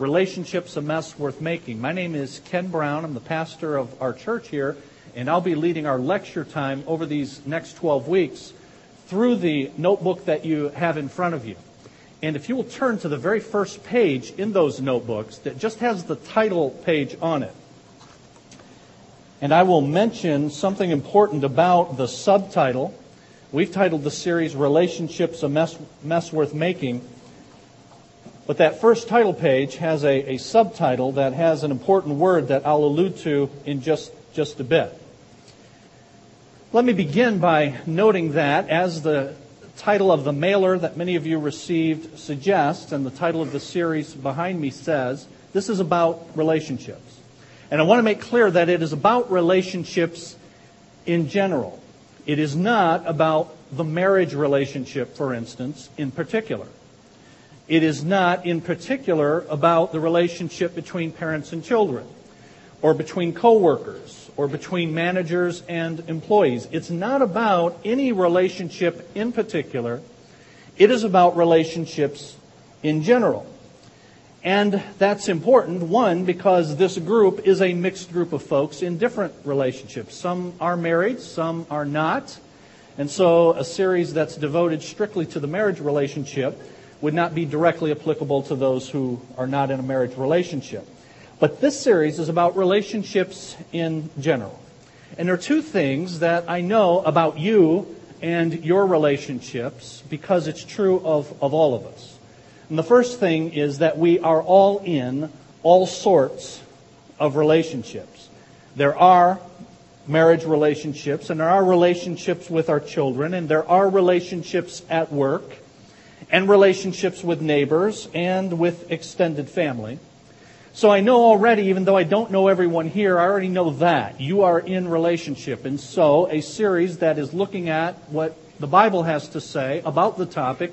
Relationships a Mess Worth Making. My name is Ken Brown. I'm the pastor of our church here, and I'll be leading our lecture time over these next 12 weeks through the notebook that you have in front of you. And if you will turn to the very first page in those notebooks that just has the title page on it. And I will mention something important about the subtitle. We've titled the series Relationships a Mess, Mess Worth Making. But that first title page has a, a subtitle that has an important word that I'll allude to in just, just a bit. Let me begin by noting that as the title of the mailer that many of you received suggests, and the title of the series behind me says, this is about relationships. And I want to make clear that it is about relationships in general. It is not about the marriage relationship, for instance, in particular. It is not, in particular, about the relationship between parents and children, or between coworkers, or between managers and employees. It's not about any relationship in particular. It is about relationships in general. And that's important, one, because this group is a mixed group of folks in different relationships. Some are married, some are not. And so a series that's devoted strictly to the marriage relationship would not be directly applicable to those who are not in a marriage relationship. But this series is about relationships in general. And there are two things that I know about you and your relationships because it's true of, of all of us. And the first thing is that we are all in all sorts of relationships. There are marriage relationships, and there are relationships with our children, and there are relationships at work, and relationships with neighbors, and with extended family. So I know already, even though I don't know everyone here, I already know that. You are in relationship. And so a series that is looking at what the Bible has to say about the topic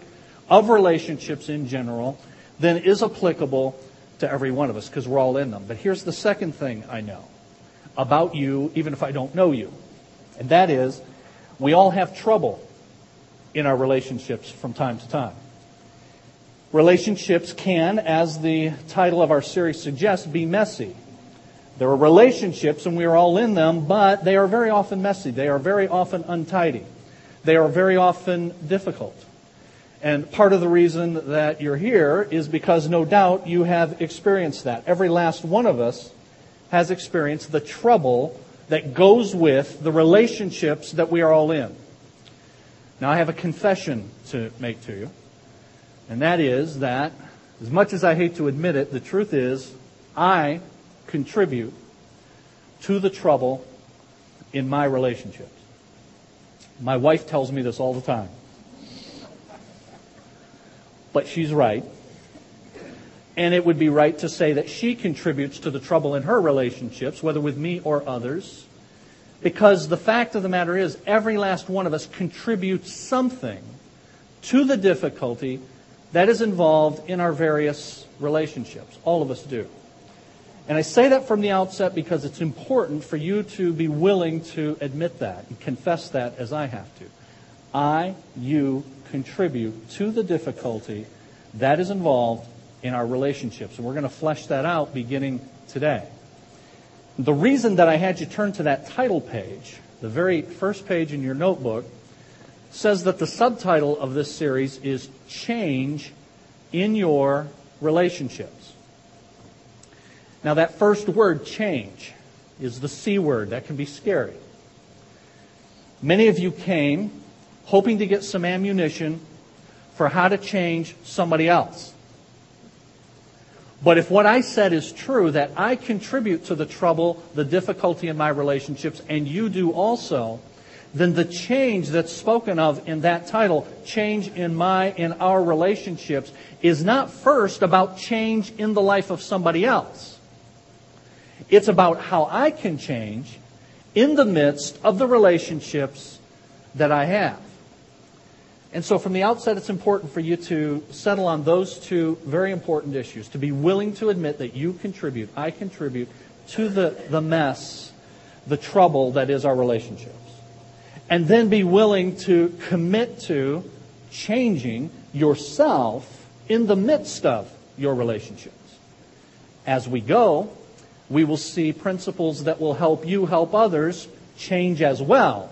of relationships in general then is applicable to every one of us because we're all in them. But here's the second thing I know about you, even if I don't know you. And that is, we all have trouble in our relationships from time to time. Relationships can, as the title of our series suggests, be messy. There are relationships and we are all in them, but they are very often messy. They are very often untidy. They are very often difficult. And part of the reason that you're here is because no doubt you have experienced that. Every last one of us has experienced the trouble that goes with the relationships that we are all in. Now, I have a confession to make to you, and that is that, as much as I hate to admit it, the truth is I contribute to the trouble in my relationships. My wife tells me this all the time but she's right. And it would be right to say that she contributes to the trouble in her relationships, whether with me or others. Because the fact of the matter is, every last one of us contributes something to the difficulty that is involved in our various relationships. All of us do. And I say that from the outset because it's important for you to be willing to admit that and confess that as I have to. I, you, contribute to the difficulty that is involved in our relationships. And we're going to flesh that out beginning today. The reason that I had you turn to that title page, the very first page in your notebook, says that the subtitle of this series is Change in Your Relationships. Now, that first word, change, is the C word. That can be scary. Many of you came hoping to get some ammunition for how to change somebody else. But if what I said is true, that I contribute to the trouble, the difficulty in my relationships, and you do also, then the change that's spoken of in that title, change in my, in our relationships, is not first about change in the life of somebody else. It's about how I can change in the midst of the relationships that I have. And so from the outset, it's important for you to settle on those two very important issues, to be willing to admit that you contribute, I contribute to the, the mess, the trouble that is our relationships. And then be willing to commit to changing yourself in the midst of your relationships. As we go, we will see principles that will help you help others change as well.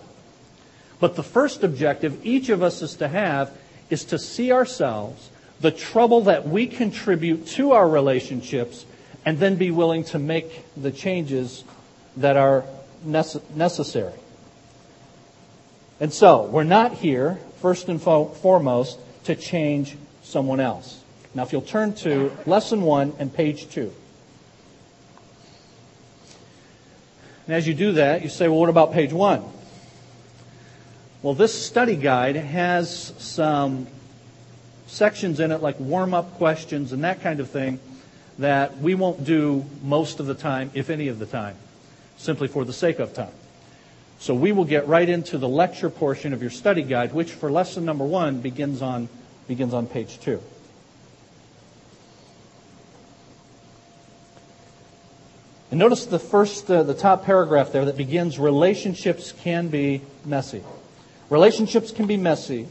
But the first objective each of us is to have is to see ourselves, the trouble that we contribute to our relationships, and then be willing to make the changes that are necessary. And so, we're not here, first and foremost, to change someone else. Now, if you'll turn to lesson one and page two. And as you do that, you say, well, what about page one? Well, this study guide has some sections in it like warm up questions and that kind of thing that we won't do most of the time, if any of the time, simply for the sake of time. So we will get right into the lecture portion of your study guide, which for lesson number one begins on, begins on page two. And notice the first, uh, the top paragraph there that begins relationships can be messy. Relationships can be messy.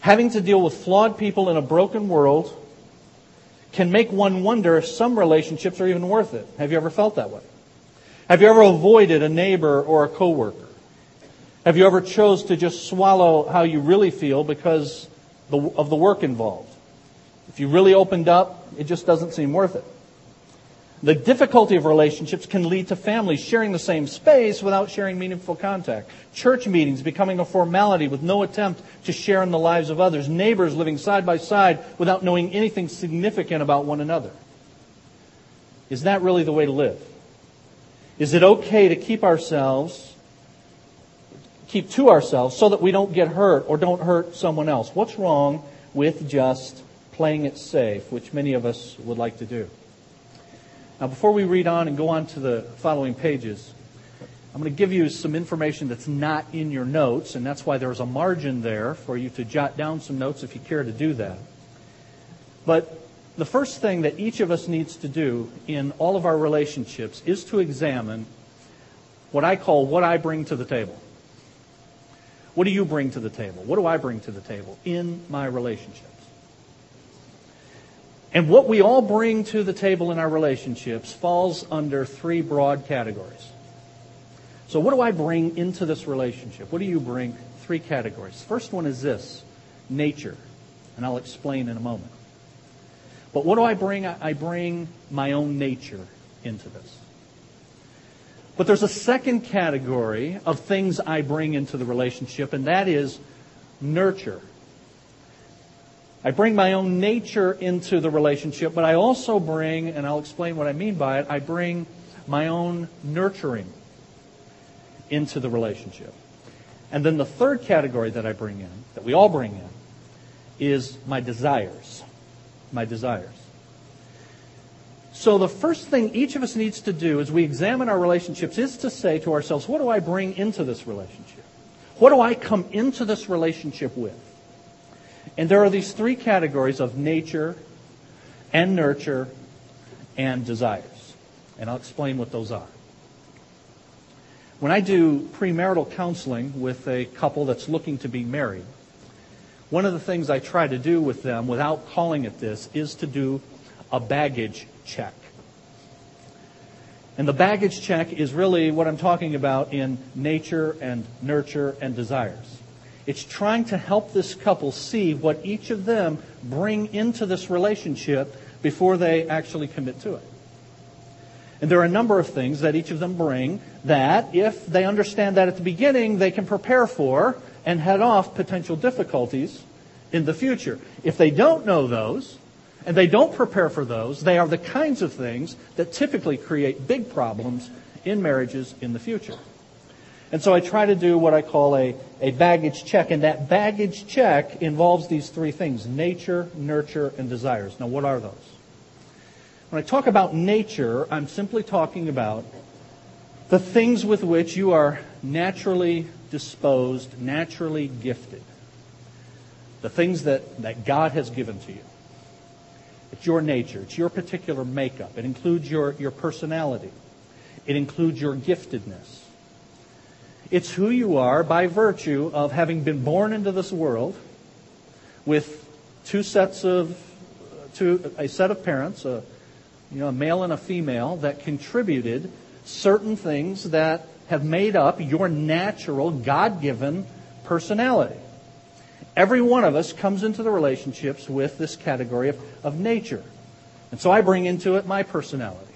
Having to deal with flawed people in a broken world can make one wonder if some relationships are even worth it. Have you ever felt that way? Have you ever avoided a neighbor or a coworker? Have you ever chose to just swallow how you really feel because of the work involved? If you really opened up, it just doesn't seem worth it. The difficulty of relationships can lead to families sharing the same space without sharing meaningful contact. Church meetings becoming a formality with no attempt to share in the lives of others. Neighbors living side by side without knowing anything significant about one another. Is that really the way to live? Is it okay to keep ourselves, keep to ourselves so that we don't get hurt or don't hurt someone else? What's wrong with just playing it safe, which many of us would like to do? Now, before we read on and go on to the following pages, I'm going to give you some information that's not in your notes, and that's why there's a margin there for you to jot down some notes if you care to do that. But the first thing that each of us needs to do in all of our relationships is to examine what I call what I bring to the table. What do you bring to the table? What do I bring to the table in my relationships? And what we all bring to the table in our relationships falls under three broad categories. So, what do I bring into this relationship? What do you bring? Three categories. First one is this nature, and I'll explain in a moment. But what do I bring? I bring my own nature into this. But there's a second category of things I bring into the relationship, and that is nurture. I bring my own nature into the relationship, but I also bring, and I'll explain what I mean by it, I bring my own nurturing into the relationship. And then the third category that I bring in, that we all bring in, is my desires. My desires. So the first thing each of us needs to do as we examine our relationships is to say to ourselves, what do I bring into this relationship? What do I come into this relationship with? And there are these three categories of nature and nurture and desires. And I'll explain what those are. When I do premarital counseling with a couple that's looking to be married, one of the things I try to do with them without calling it this is to do a baggage check. And the baggage check is really what I'm talking about in nature and nurture and desires. It's trying to help this couple see what each of them bring into this relationship before they actually commit to it. And there are a number of things that each of them bring that, if they understand that at the beginning, they can prepare for and head off potential difficulties in the future. If they don't know those, and they don't prepare for those, they are the kinds of things that typically create big problems in marriages in the future. And so I try to do what I call a, a baggage check. And that baggage check involves these three things nature, nurture, and desires. Now, what are those? When I talk about nature, I'm simply talking about the things with which you are naturally disposed, naturally gifted. The things that, that God has given to you. It's your nature. It's your particular makeup. It includes your, your personality. It includes your giftedness. It's who you are by virtue of having been born into this world with two sets of, two, a set of parents, a, you know, a male and a female that contributed certain things that have made up your natural, God given personality. Every one of us comes into the relationships with this category of, of nature. And so I bring into it my personality.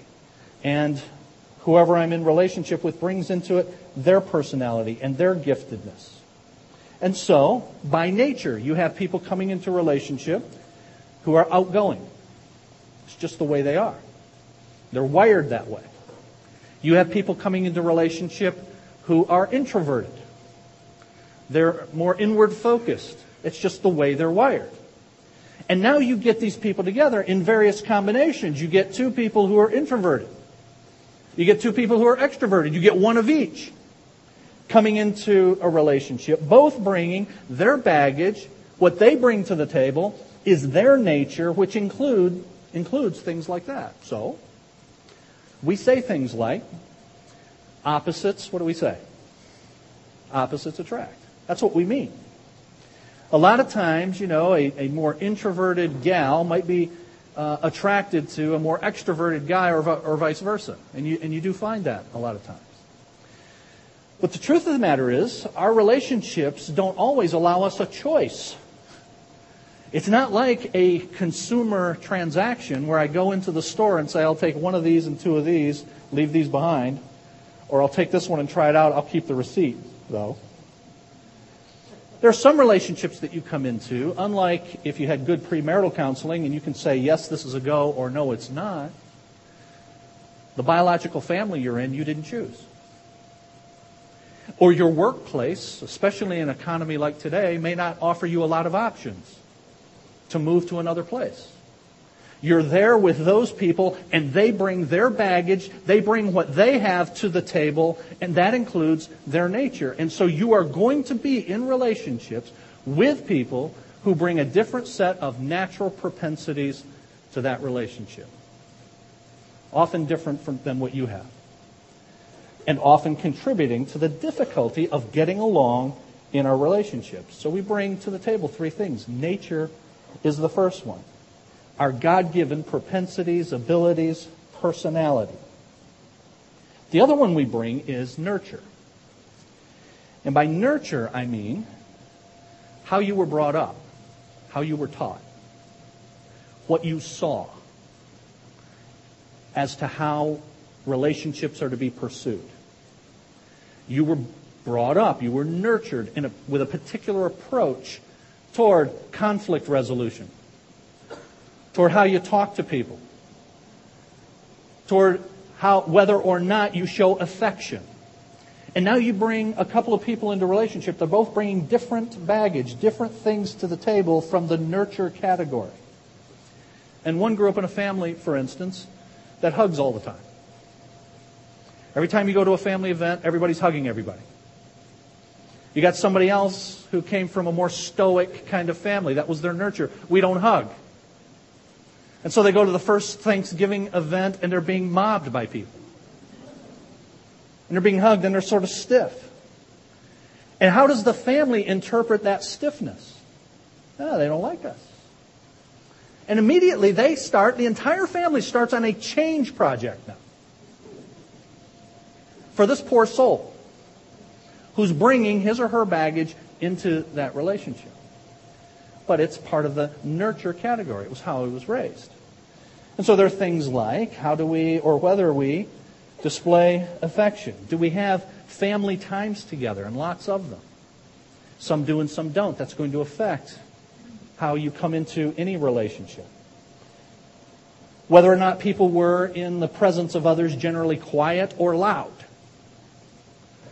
And whoever I'm in relationship with brings into it their personality and their giftedness. And so, by nature, you have people coming into relationship who are outgoing. It's just the way they are. They're wired that way. You have people coming into relationship who are introverted. They're more inward focused. It's just the way they're wired. And now you get these people together in various combinations. You get two people who are introverted. You get two people who are extroverted. You get one of each coming into a relationship, both bringing their baggage. What they bring to the table is their nature, which include, includes things like that. So, we say things like, opposites, what do we say? Opposites attract. That's what we mean. A lot of times, you know, a, a more introverted gal might be uh, attracted to a more extroverted guy or, or vice versa. And you, and you do find that a lot of times. But the truth of the matter is, our relationships don't always allow us a choice. It's not like a consumer transaction where I go into the store and say, I'll take one of these and two of these, leave these behind, or I'll take this one and try it out, I'll keep the receipt, though. There are some relationships that you come into, unlike if you had good premarital counseling and you can say, yes, this is a go, or no, it's not. The biological family you're in, you didn't choose. Or your workplace, especially in an economy like today, may not offer you a lot of options to move to another place. You're there with those people, and they bring their baggage, they bring what they have to the table, and that includes their nature. And so you are going to be in relationships with people who bring a different set of natural propensities to that relationship. Often different from, than what you have. And often contributing to the difficulty of getting along in our relationships. So we bring to the table three things. Nature is the first one our God given propensities, abilities, personality. The other one we bring is nurture. And by nurture, I mean how you were brought up, how you were taught, what you saw as to how relationships are to be pursued. You were brought up, you were nurtured a, with a particular approach toward conflict resolution toward how you talk to people, toward how, whether or not you show affection. And now you bring a couple of people into relationship. They're both bringing different baggage, different things to the table from the nurture category. And one grew up in a family, for instance, that hugs all the time. Every time you go to a family event, everybody's hugging everybody. You got somebody else who came from a more stoic kind of family. That was their nurture. We don't hug. And so they go to the first Thanksgiving event and they're being mobbed by people. And they're being hugged and they're sort of stiff. And how does the family interpret that stiffness? Oh, they don't like us. And immediately they start, the entire family starts on a change project now. For this poor soul who's bringing his or her baggage into that relationship but it's part of the nurture category. It was how he was raised. And so there are things like how do we, or whether we, display affection? Do we have family times together, and lots of them? Some do and some don't. That's going to affect how you come into any relationship. Whether or not people were in the presence of others generally quiet or loud.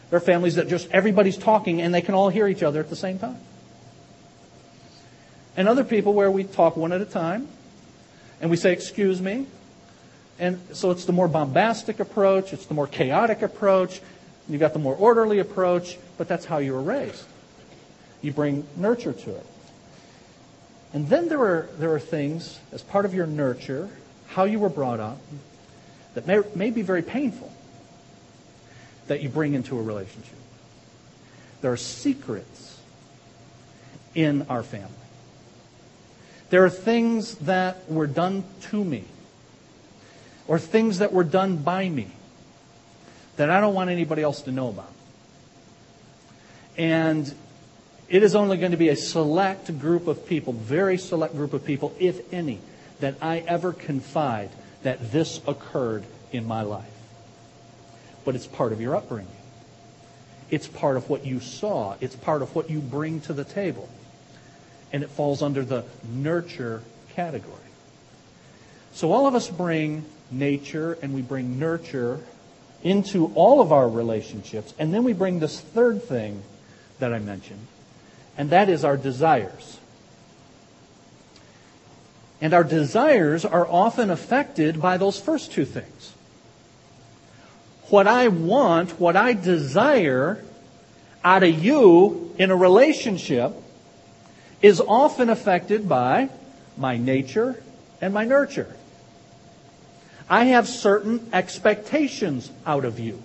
There are families that just everybody's talking and they can all hear each other at the same time and other people where we talk one at a time and we say, Excuse me. And so it's the more bombastic approach, it's the more chaotic approach, you've got the more orderly approach, but that's how you were raised. You bring nurture to it. And then there are, there are things, as part of your nurture, how you were brought up, that may, may be very painful that you bring into a relationship. There are secrets in our family. There are things that were done to me or things that were done by me that I don't want anybody else to know about. And it is only going to be a select group of people, very select group of people, if any, that I ever confide that this occurred in my life. But it's part of your upbringing. It's part of what you saw. It's part of what you bring to the table. And it falls under the nurture category. So all of us bring nature and we bring nurture into all of our relationships. And then we bring this third thing that I mentioned, and that is our desires. And our desires are often affected by those first two things. What I want, what I desire out of you in a relationship is often affected by my nature and my nurture. I have certain expectations out of you.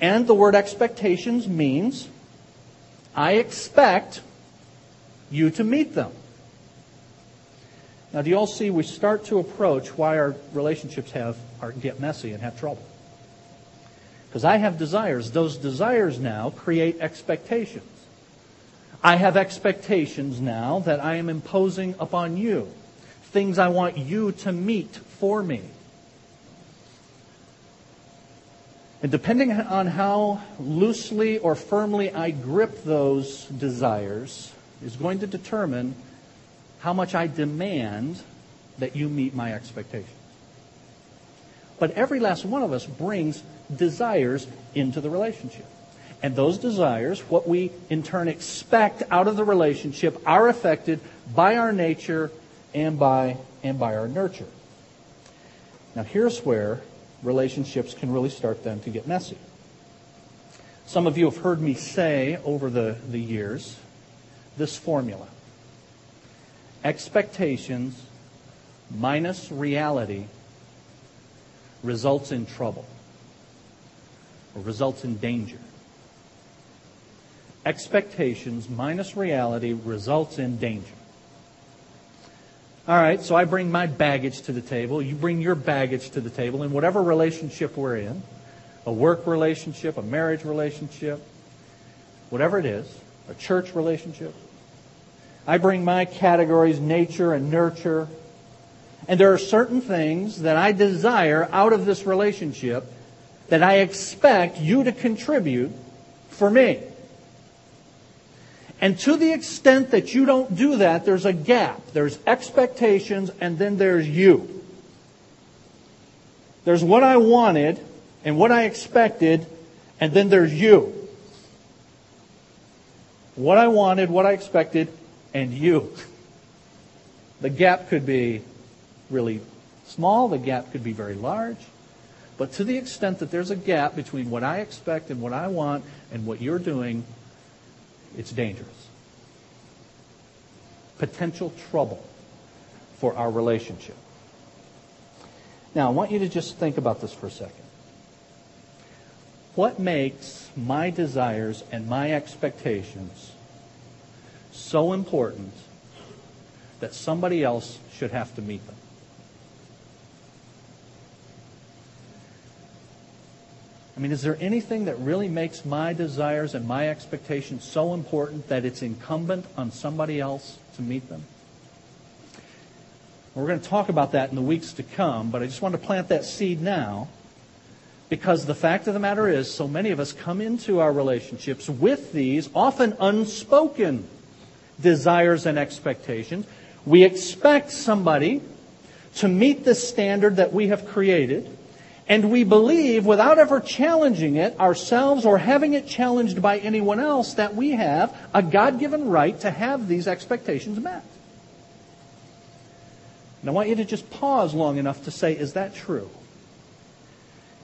And the word expectations means I expect you to meet them. Now, do you all see we start to approach why our relationships have are, get messy and have trouble? Because I have desires. Those desires now create expectations. I have expectations now that I am imposing upon you things I want you to meet for me. And depending on how loosely or firmly I grip those desires, is going to determine how much I demand that you meet my expectations. But every last one of us brings desires into the relationship. And those desires, what we in turn expect out of the relationship, are affected by our nature and by, and by our nurture. Now, here's where relationships can really start then to get messy. Some of you have heard me say over the, the years this formula expectations minus reality results in trouble or results in danger. Expectations minus reality results in danger. All right, so I bring my baggage to the table. You bring your baggage to the table in whatever relationship we're in a work relationship, a marriage relationship, whatever it is, a church relationship. I bring my categories, nature and nurture. And there are certain things that I desire out of this relationship that I expect you to contribute for me. And to the extent that you don't do that, there's a gap. There's expectations, and then there's you. There's what I wanted and what I expected, and then there's you. What I wanted, what I expected, and you. The gap could be really small, the gap could be very large. But to the extent that there's a gap between what I expect and what I want and what you're doing, it's dangerous. Potential trouble for our relationship. Now, I want you to just think about this for a second. What makes my desires and my expectations so important that somebody else should have to meet them? I mean, is there anything that really makes my desires and my expectations so important that it's incumbent on somebody else to meet them? We're going to talk about that in the weeks to come, but I just want to plant that seed now because the fact of the matter is, so many of us come into our relationships with these often unspoken desires and expectations. We expect somebody to meet the standard that we have created. And we believe, without ever challenging it ourselves or having it challenged by anyone else, that we have a God given right to have these expectations met. And I want you to just pause long enough to say, is that true?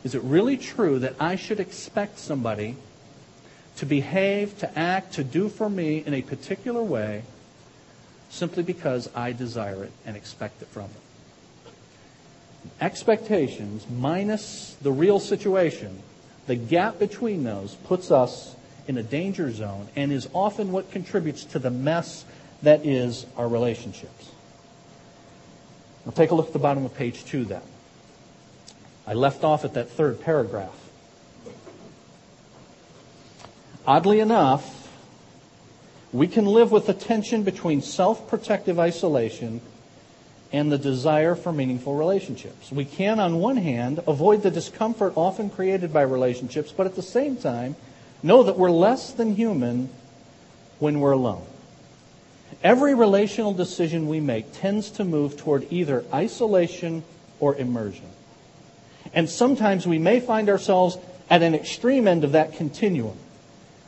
Is it really true that I should expect somebody to behave, to act, to do for me in a particular way simply because I desire it and expect it from them? Expectations minus the real situation, the gap between those puts us in a danger zone and is often what contributes to the mess that is our relationships. Now take a look at the bottom of page two then. I left off at that third paragraph. Oddly enough, we can live with the tension between self protective isolation and the desire for meaningful relationships. We can, on one hand, avoid the discomfort often created by relationships, but at the same time, know that we're less than human when we're alone. Every relational decision we make tends to move toward either isolation or immersion. And sometimes we may find ourselves at an extreme end of that continuum.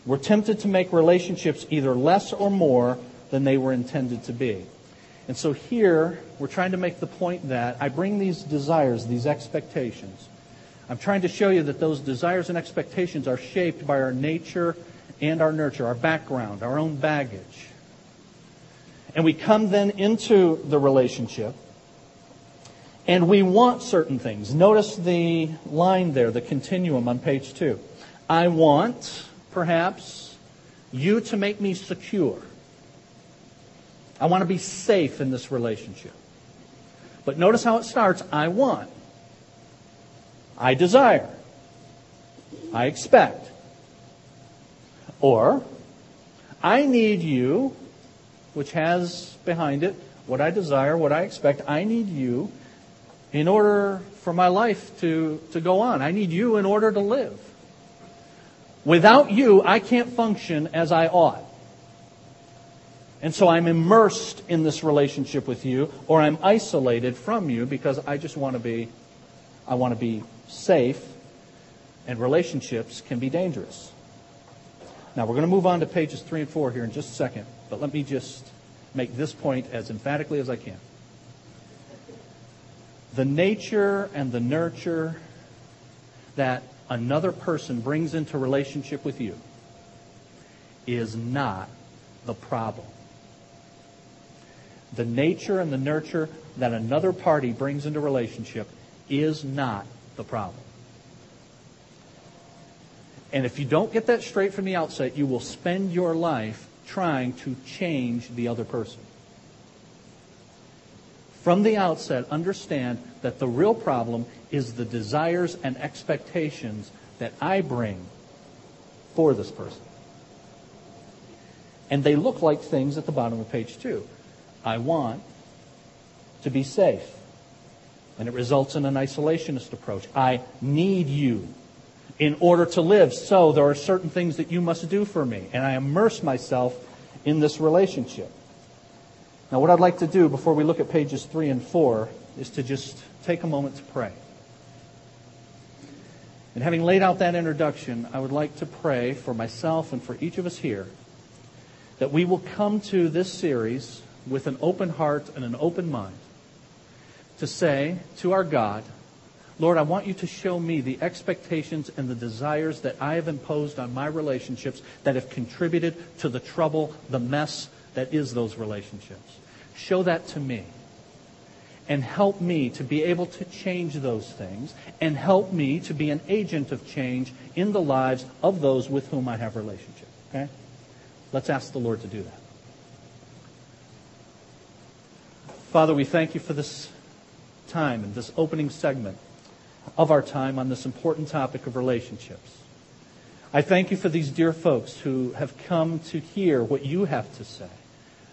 We're tempted to make relationships either less or more than they were intended to be. And so here, we're trying to make the point that I bring these desires, these expectations. I'm trying to show you that those desires and expectations are shaped by our nature and our nurture, our background, our own baggage. And we come then into the relationship and we want certain things. Notice the line there, the continuum on page two. I want, perhaps, you to make me secure. I want to be safe in this relationship. But notice how it starts. I want. I desire. I expect. Or, I need you, which has behind it what I desire, what I expect. I need you in order for my life to, to go on. I need you in order to live. Without you, I can't function as I ought. And so I'm immersed in this relationship with you, or I'm isolated from you because I just want to be, I want to be safe, and relationships can be dangerous. Now we're going to move on to pages three and four here in just a second, but let me just make this point as emphatically as I can. The nature and the nurture that another person brings into relationship with you is not the problem the nature and the nurture that another party brings into relationship is not the problem. And if you don't get that straight from the outset, you will spend your life trying to change the other person. From the outset, understand that the real problem is the desires and expectations that I bring for this person. And they look like things at the bottom of page two. I want to be safe. And it results in an isolationist approach. I need you in order to live. So there are certain things that you must do for me. And I immerse myself in this relationship. Now, what I'd like to do before we look at pages three and four is to just take a moment to pray. And having laid out that introduction, I would like to pray for myself and for each of us here that we will come to this series with an open heart and an open mind to say to our God, Lord, I want you to show me the expectations and the desires that I have imposed on my relationships that have contributed to the trouble, the mess that is those relationships. Show that to me. And help me to be able to change those things. And help me to be an agent of change in the lives of those with whom I have relationship. Okay? Let's ask the Lord to do that. Father, we thank you for this time and this opening segment of our time on this important topic of relationships. I thank you for these dear folks who have come to hear what you have to say.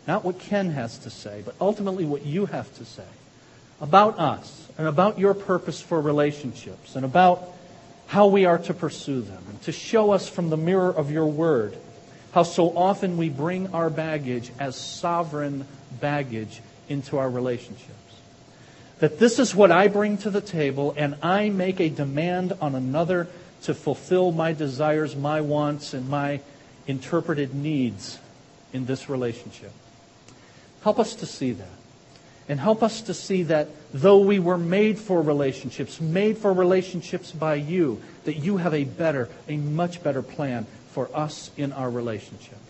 Not what Ken has to say, but ultimately what you have to say about us and about your purpose for relationships and about how we are to pursue them and to show us from the mirror of your word how so often we bring our baggage as sovereign baggage into our relationships. That this is what I bring to the table, and I make a demand on another to fulfill my desires, my wants, and my interpreted needs in this relationship. Help us to see that. And help us to see that though we were made for relationships, made for relationships by you, that you have a better, a much better plan for us in our relationships.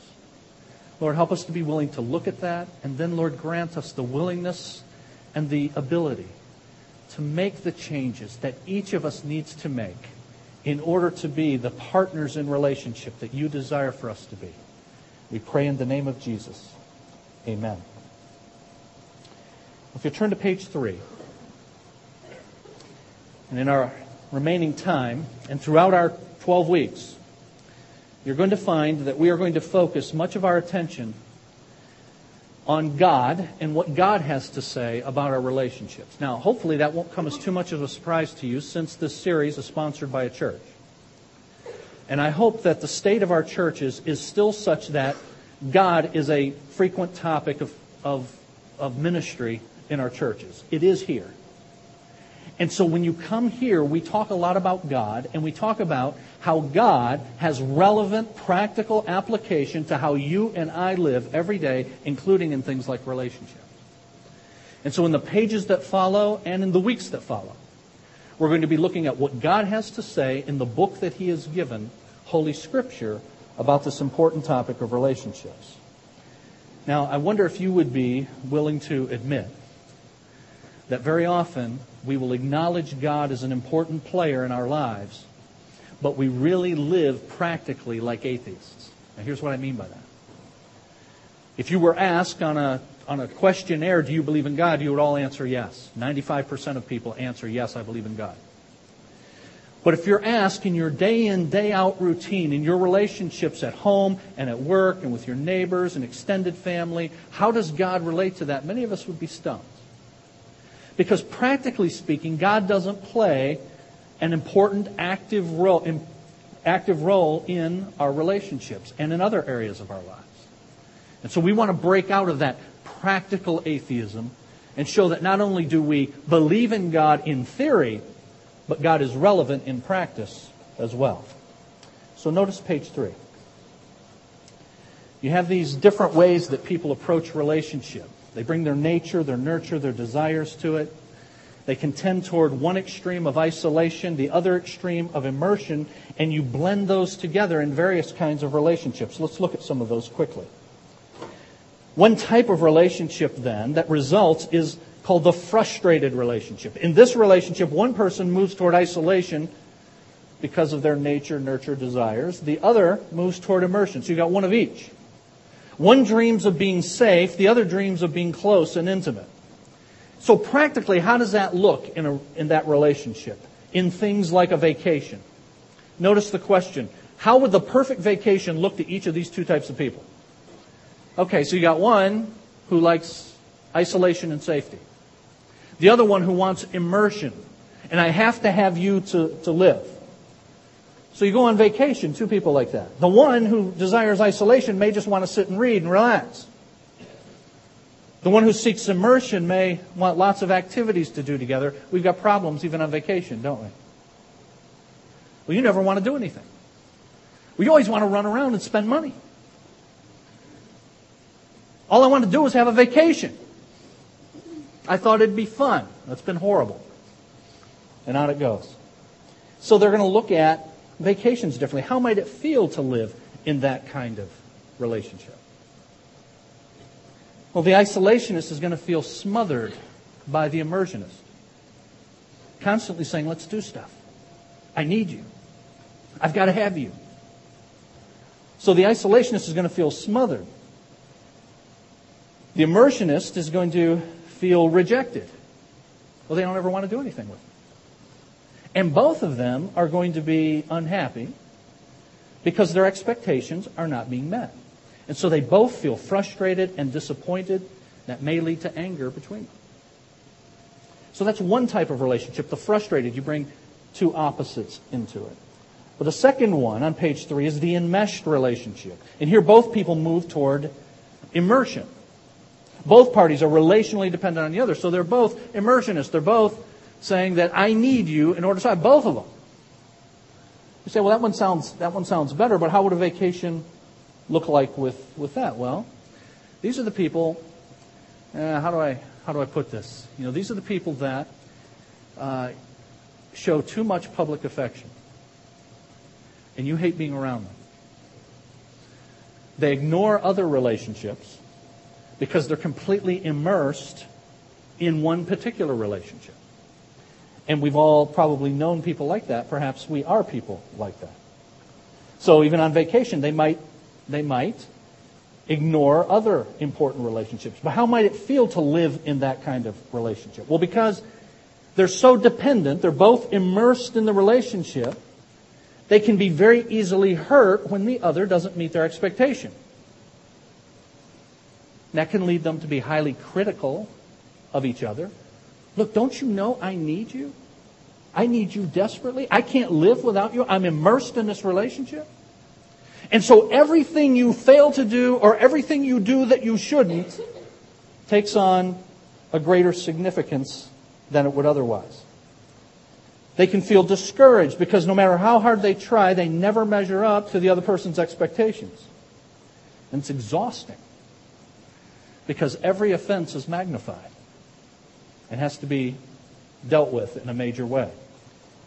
Lord, help us to be willing to look at that. And then, Lord, grant us the willingness and the ability to make the changes that each of us needs to make in order to be the partners in relationship that you desire for us to be. We pray in the name of Jesus. Amen. If you turn to page three, and in our remaining time, and throughout our 12 weeks, you're going to find that we are going to focus much of our attention on God and what God has to say about our relationships. Now, hopefully, that won't come as too much of a surprise to you since this series is sponsored by a church. And I hope that the state of our churches is still such that God is a frequent topic of, of, of ministry in our churches. It is here. And so when you come here, we talk a lot about God, and we talk about how God has relevant, practical application to how you and I live every day, including in things like relationships. And so in the pages that follow and in the weeks that follow, we're going to be looking at what God has to say in the book that He has given, Holy Scripture, about this important topic of relationships. Now, I wonder if you would be willing to admit that very often we will acknowledge God as an important player in our lives, but we really live practically like atheists. Now, here's what I mean by that. If you were asked on a, on a questionnaire, do you believe in God, you would all answer yes. 95% of people answer yes, I believe in God. But if you're asked in your day in, day out routine, in your relationships at home and at work and with your neighbors and extended family, how does God relate to that? Many of us would be stumped. Because practically speaking, God doesn't play an important active role, active role in our relationships and in other areas of our lives. And so we want to break out of that practical atheism and show that not only do we believe in God in theory, but God is relevant in practice as well. So notice page three. You have these different ways that people approach relationship. They bring their nature, their nurture, their desires to it. They can tend toward one extreme of isolation, the other extreme of immersion, and you blend those together in various kinds of relationships. Let's look at some of those quickly. One type of relationship, then, that results is called the frustrated relationship. In this relationship, one person moves toward isolation because of their nature, nurture, desires. The other moves toward immersion. So you've got one of each. One dreams of being safe, the other dreams of being close and intimate. So practically, how does that look in, a, in that relationship? In things like a vacation. Notice the question. How would the perfect vacation look to each of these two types of people? Okay, so you got one who likes isolation and safety. The other one who wants immersion. And I have to have you to, to live. So you go on vacation, two people like that. The one who desires isolation may just want to sit and read and relax. The one who seeks immersion may want lots of activities to do together. We've got problems even on vacation, don't we? Well, you never want to do anything. We always want to run around and spend money. All I want to do is have a vacation. I thought it'd be fun. That's been horrible. And on it goes. So they're going to look at vacations differently. How might it feel to live in that kind of relationship? Well, the isolationist is going to feel smothered by the immersionist. Constantly saying, let's do stuff. I need you. I've got to have you. So the isolationist is going to feel smothered. The immersionist is going to feel rejected. Well, they don't ever want to do anything with it. And both of them are going to be unhappy because their expectations are not being met. And so they both feel frustrated and disappointed. That may lead to anger between them. So that's one type of relationship, the frustrated. You bring two opposites into it. But the second one on page three is the enmeshed relationship. And here both people move toward immersion. Both parties are relationally dependent on the other. So they're both immersionists. They're both saying that I need you in order to survive. Both of them. You say, well, that one sounds, that one sounds better, but how would a vacation look like with, with that? Well, these are the people, uh, how, do I, how do I put this? You know, these are the people that uh, show too much public affection. And you hate being around them. They ignore other relationships because they're completely immersed in one particular relationship. And we've all probably known people like that. Perhaps we are people like that. So even on vacation, they might, they might ignore other important relationships. But how might it feel to live in that kind of relationship? Well, because they're so dependent, they're both immersed in the relationship, they can be very easily hurt when the other doesn't meet their expectation. That can lead them to be highly critical of each other. Look, don't you know I need you? I need you desperately. I can't live without you. I'm immersed in this relationship. And so everything you fail to do or everything you do that you shouldn't takes on a greater significance than it would otherwise. They can feel discouraged because no matter how hard they try, they never measure up to the other person's expectations. And it's exhausting because every offense is magnified and has to be dealt with in a major way.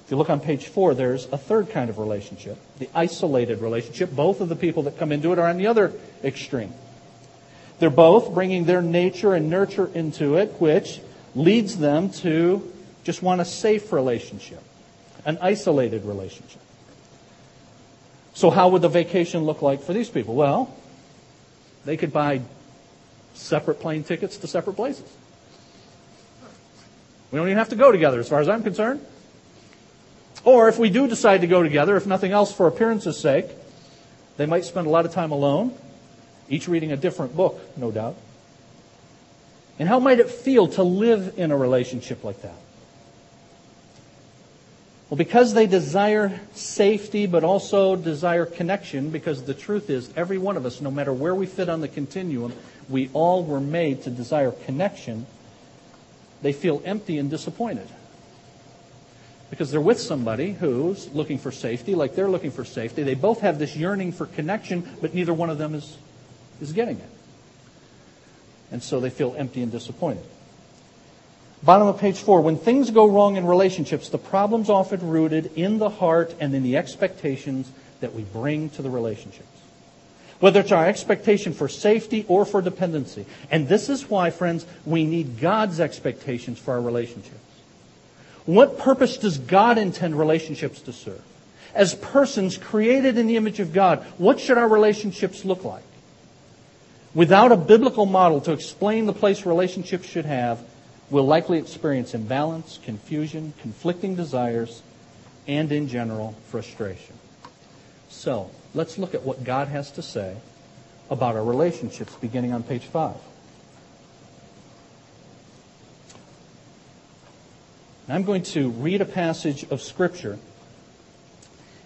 If you look on page four, there's a third kind of relationship, the isolated relationship. Both of the people that come into it are on the other extreme. They're both bringing their nature and nurture into it, which leads them to just want a safe relationship, an isolated relationship. So, how would the vacation look like for these people? Well, they could buy separate plane tickets to separate places. We don't even have to go together, as far as I'm concerned. Or if we do decide to go together, if nothing else for appearance's sake, they might spend a lot of time alone, each reading a different book, no doubt. And how might it feel to live in a relationship like that? Well, because they desire safety, but also desire connection, because the truth is, every one of us, no matter where we fit on the continuum, we all were made to desire connection, they feel empty and disappointed. Because they're with somebody who's looking for safety, like they're looking for safety. They both have this yearning for connection, but neither one of them is, is getting it. And so they feel empty and disappointed. Bottom of page four. When things go wrong in relationships, the problem's often rooted in the heart and in the expectations that we bring to the relationships. Whether it's our expectation for safety or for dependency. And this is why, friends, we need God's expectations for our relationships. What purpose does God intend relationships to serve? As persons created in the image of God, what should our relationships look like? Without a biblical model to explain the place relationships should have, we'll likely experience imbalance, confusion, conflicting desires, and in general, frustration. So, let's look at what God has to say about our relationships beginning on page 5. I'm going to read a passage of Scripture.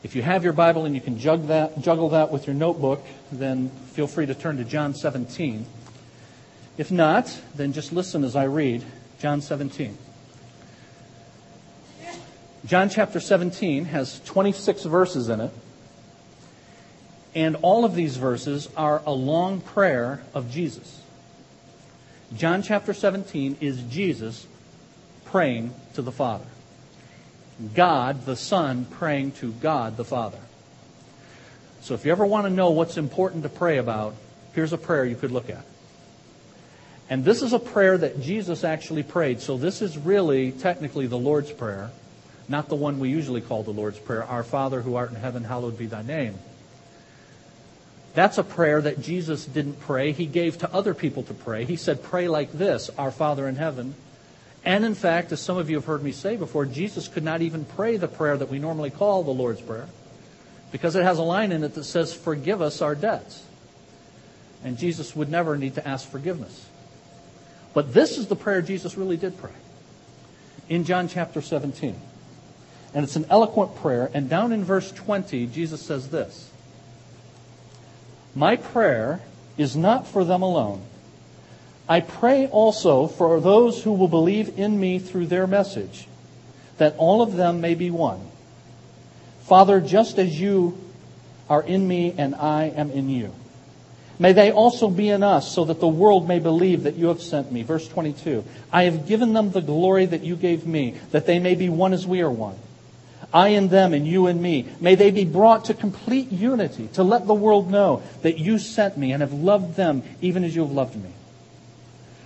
If you have your Bible and you can juggle that, juggle that with your notebook, then feel free to turn to John 17. If not, then just listen as I read John 17. John chapter 17 has 26 verses in it. And all of these verses are a long prayer of Jesus. John chapter 17 is Jesus praying to the Father. God the Son praying to God the Father. So if you ever want to know what's important to pray about, here's a prayer you could look at. And this is a prayer that Jesus actually prayed. So this is really technically the Lord's Prayer, not the one we usually call the Lord's Prayer Our Father who art in heaven, hallowed be thy name. That's a prayer that Jesus didn't pray. He gave to other people to pray. He said, Pray like this Our Father in heaven. And in fact, as some of you have heard me say before, Jesus could not even pray the prayer that we normally call the Lord's Prayer because it has a line in it that says, Forgive us our debts. And Jesus would never need to ask forgiveness. But this is the prayer Jesus really did pray in John chapter 17. And it's an eloquent prayer. And down in verse 20, Jesus says this My prayer is not for them alone. I pray also for those who will believe in me through their message, that all of them may be one. Father, just as you are in me and I am in you. May they also be in us, so that the world may believe that you have sent me. Verse 22 I have given them the glory that you gave me, that they may be one as we are one. I and them, and you and me. May they be brought to complete unity, to let the world know that you sent me and have loved them even as you have loved me.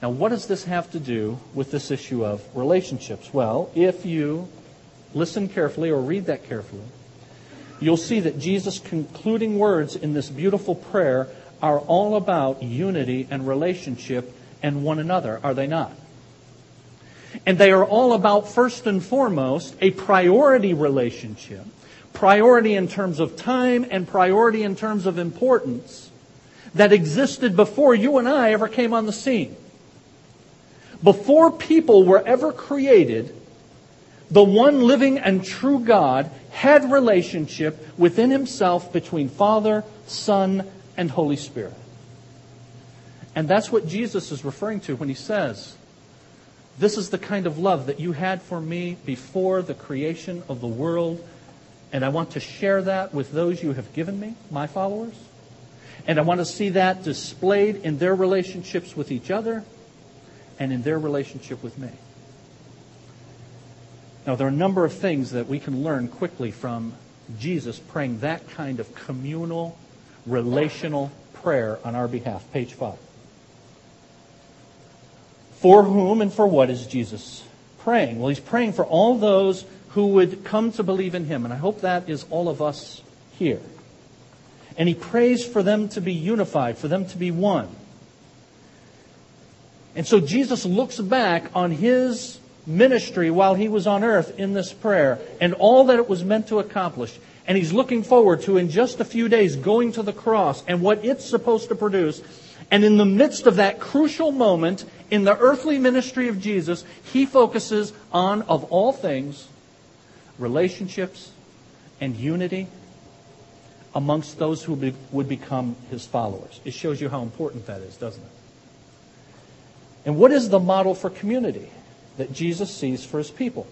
Now, what does this have to do with this issue of relationships? Well, if you listen carefully or read that carefully, you'll see that Jesus' concluding words in this beautiful prayer are all about unity and relationship and one another, are they not? And they are all about, first and foremost, a priority relationship. Priority in terms of time and priority in terms of importance that existed before you and I ever came on the scene. Before people were ever created, the one living and true God had relationship within himself between Father, Son, and Holy Spirit. And that's what Jesus is referring to when he says, This is the kind of love that you had for me before the creation of the world, and I want to share that with those you have given me, my followers. And I want to see that displayed in their relationships with each other and in their relationship with me. Now, there are a number of things that we can learn quickly from Jesus praying that kind of communal, relational prayer on our behalf. Page 5. For whom and for what is Jesus praying? Well, he's praying for all those who would come to believe in him, and I hope that is all of us here. And he prays for them to be unified, for them to be one. And so Jesus looks back on his ministry while he was on earth in this prayer and all that it was meant to accomplish. And he's looking forward to, in just a few days, going to the cross and what it's supposed to produce. And in the midst of that crucial moment in the earthly ministry of Jesus, he focuses on, of all things, relationships and unity amongst those who would become his followers. It shows you how important that is, doesn't it? And what is the model for community that Jesus sees for his people?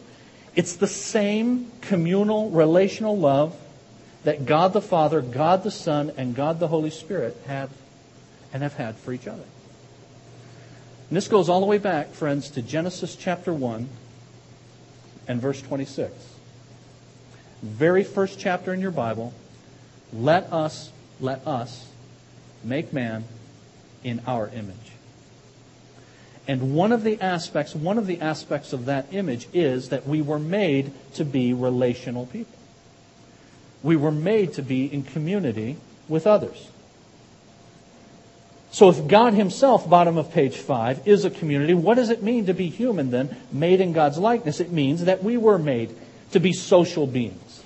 It's the same communal, relational love that God the Father, God the Son, and God the Holy Spirit have and have had for each other. And this goes all the way back, friends, to Genesis chapter 1 and verse 26. Very first chapter in your Bible. Let us, let us make man in our image. And one of the aspects, one of the aspects of that image is that we were made to be relational people. We were made to be in community with others. So if God himself, bottom of page 5, is a community, what does it mean to be human then, made in God's likeness? It means that we were made to be social beings.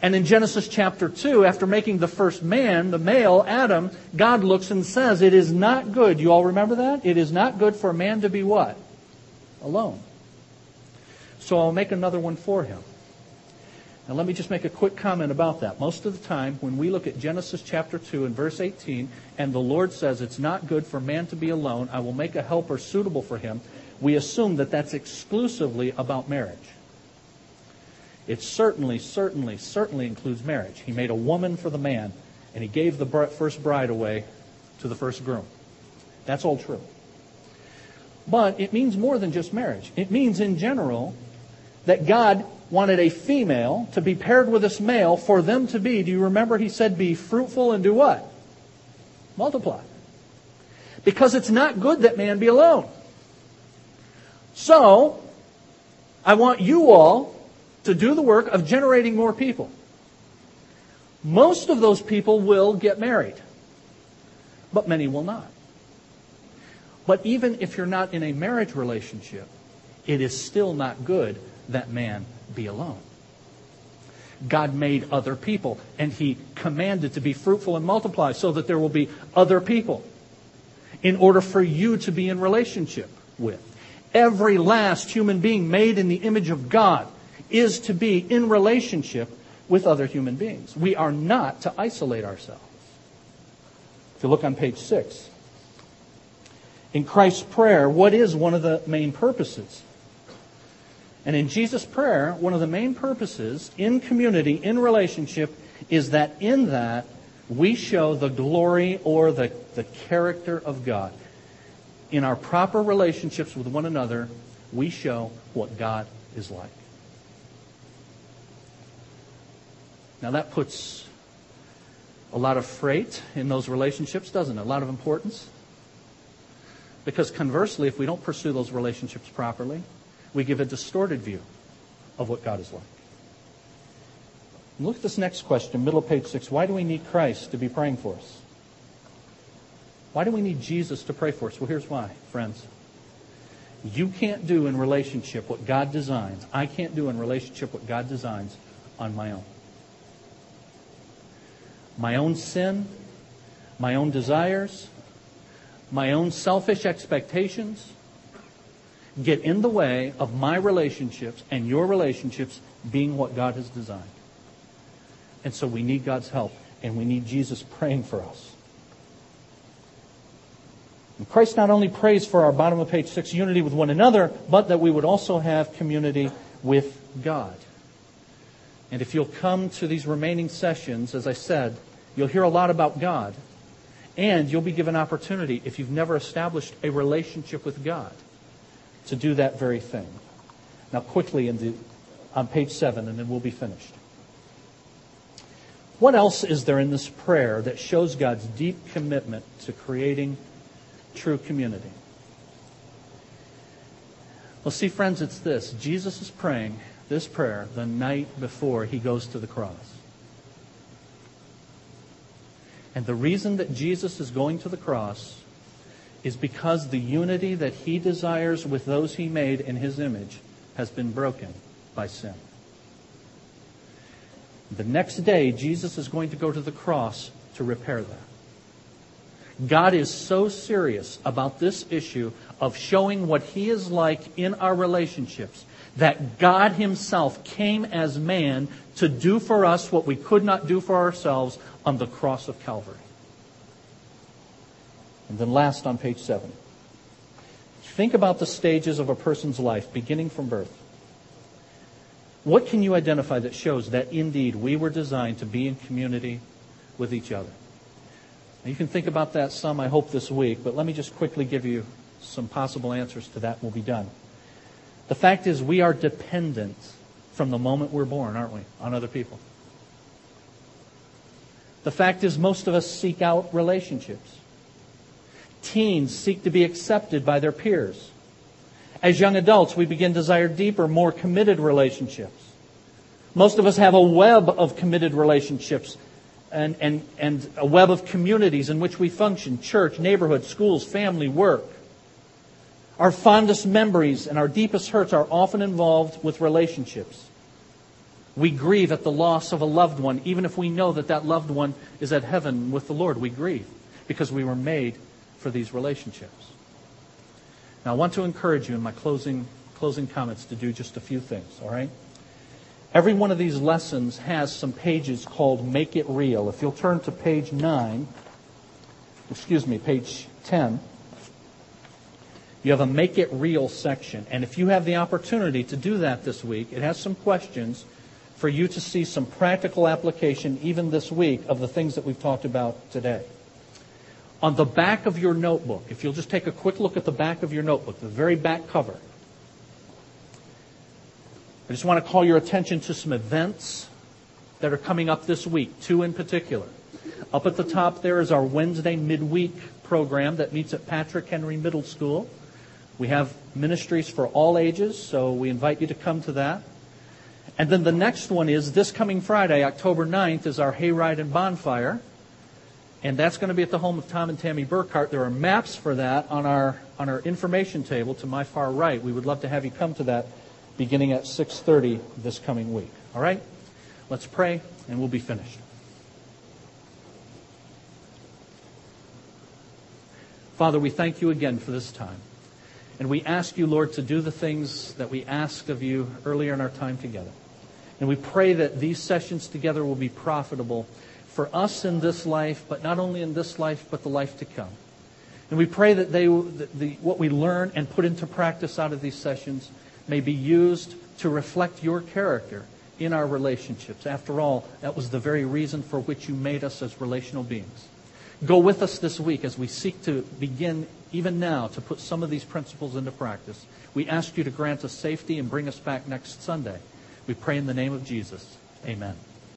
And in Genesis chapter 2, after making the first man, the male, Adam, God looks and says, It is not good. You all remember that? It is not good for a man to be what? Alone. So I'll make another one for him. Now let me just make a quick comment about that. Most of the time, when we look at Genesis chapter 2 and verse 18, and the Lord says, It's not good for man to be alone, I will make a helper suitable for him, we assume that that's exclusively about marriage. It certainly, certainly, certainly includes marriage. He made a woman for the man, and he gave the first bride away to the first groom. That's all true. But it means more than just marriage. It means, in general, that God wanted a female to be paired with this male for them to be, do you remember he said, be fruitful and do what? Multiply. Because it's not good that man be alone. So, I want you all to do the work of generating more people. Most of those people will get married, but many will not. But even if you're not in a marriage relationship, it is still not good that man be alone. God made other people, and He commanded to be fruitful and multiply so that there will be other people in order for you to be in relationship with. Every last human being made in the image of God is to be in relationship with other human beings. We are not to isolate ourselves. If you look on page six, in Christ's prayer, what is one of the main purposes? And in Jesus' prayer, one of the main purposes in community, in relationship, is that in that we show the glory or the, the character of God. In our proper relationships with one another, we show what God is like. Now that puts a lot of freight in those relationships, doesn't it? A lot of importance. Because conversely, if we don't pursue those relationships properly, we give a distorted view of what God is like. Look at this next question, middle page six. Why do we need Christ to be praying for us? Why do we need Jesus to pray for us? Well, here's why, friends. You can't do in relationship what God designs. I can't do in relationship what God designs on my own. My own sin, my own desires, my own selfish expectations get in the way of my relationships and your relationships being what God has designed. And so we need God's help, and we need Jesus praying for us. And Christ not only prays for our bottom of page six unity with one another, but that we would also have community with God. And if you'll come to these remaining sessions, as I said, you'll hear a lot about God. And you'll be given opportunity, if you've never established a relationship with God, to do that very thing. Now, quickly the, on page 7, and then we'll be finished. What else is there in this prayer that shows God's deep commitment to creating true community? Well, see, friends, it's this. Jesus is praying this prayer the night before he goes to the cross. And the reason that Jesus is going to the cross is because the unity that he desires with those he made in his image has been broken by sin. The next day, Jesus is going to go to the cross to repair that. God is so serious about this issue of showing what He is like in our relationships that God Himself came as man to do for us what we could not do for ourselves on the cross of Calvary. And then last on page 7. Think about the stages of a person's life, beginning from birth. What can you identify that shows that indeed we were designed to be in community with each other? Now, you can think about that some, I hope, this week, but let me just quickly give you some possible answers to that we'll be done. The fact is, we are dependent from the moment we're born, aren't we, on other people? The fact is, most of us seek out relationships. Teens seek to be accepted by their peers. As young adults, we begin to desire deeper, more committed relationships. Most of us have a web of committed relationships and, and, and a web of communities in which we function church, neighborhood, schools, family, work. Our fondest memories and our deepest hurts are often involved with relationships. We grieve at the loss of a loved one, even if we know that that loved one is at heaven with the Lord. We grieve because we were made for these relationships. Now, I want to encourage you in my closing, closing comments to do just a few things, all right? Every one of these lessons has some pages called Make It Real. If you'll turn to page 9, excuse me, page 10, you have a Make It Real section. And if you have the opportunity to do that this week, it has some questions for you to see some practical application, even this week, of the things that we've talked about today. On the back of your notebook, if you'll just take a quick look at the back of your notebook, the very back cover, I just want to call your attention to some events that are coming up this week, two in particular. Up at the top there is our Wednesday midweek program that meets at Patrick Henry Middle School. We have ministries for all ages, so we invite you to come to that. And then the next one is this coming Friday, October 9th, is our Hayride and Bonfire. And that's going to be at the home of Tom and Tammy Burkhart. There are maps for that on our, on our information table to my far right. We would love to have you come to that beginning at 6.30 this coming week. All right? Let's pray, and we'll be finished. Father, we thank you again for this time. And we ask you, Lord, to do the things that we asked of you earlier in our time together. And we pray that these sessions together will be profitable for us in this life, but not only in this life, but the life to come. And we pray that they, that the, what we learn and put into practice out of these sessions may be used to reflect your character in our relationships. After all, that was the very reason for which you made us as relational beings. Go with us this week as we seek to begin, even now, to put some of these principles into practice. We ask you to grant us safety and bring us back next Sunday. We pray in the name of Jesus. Amen.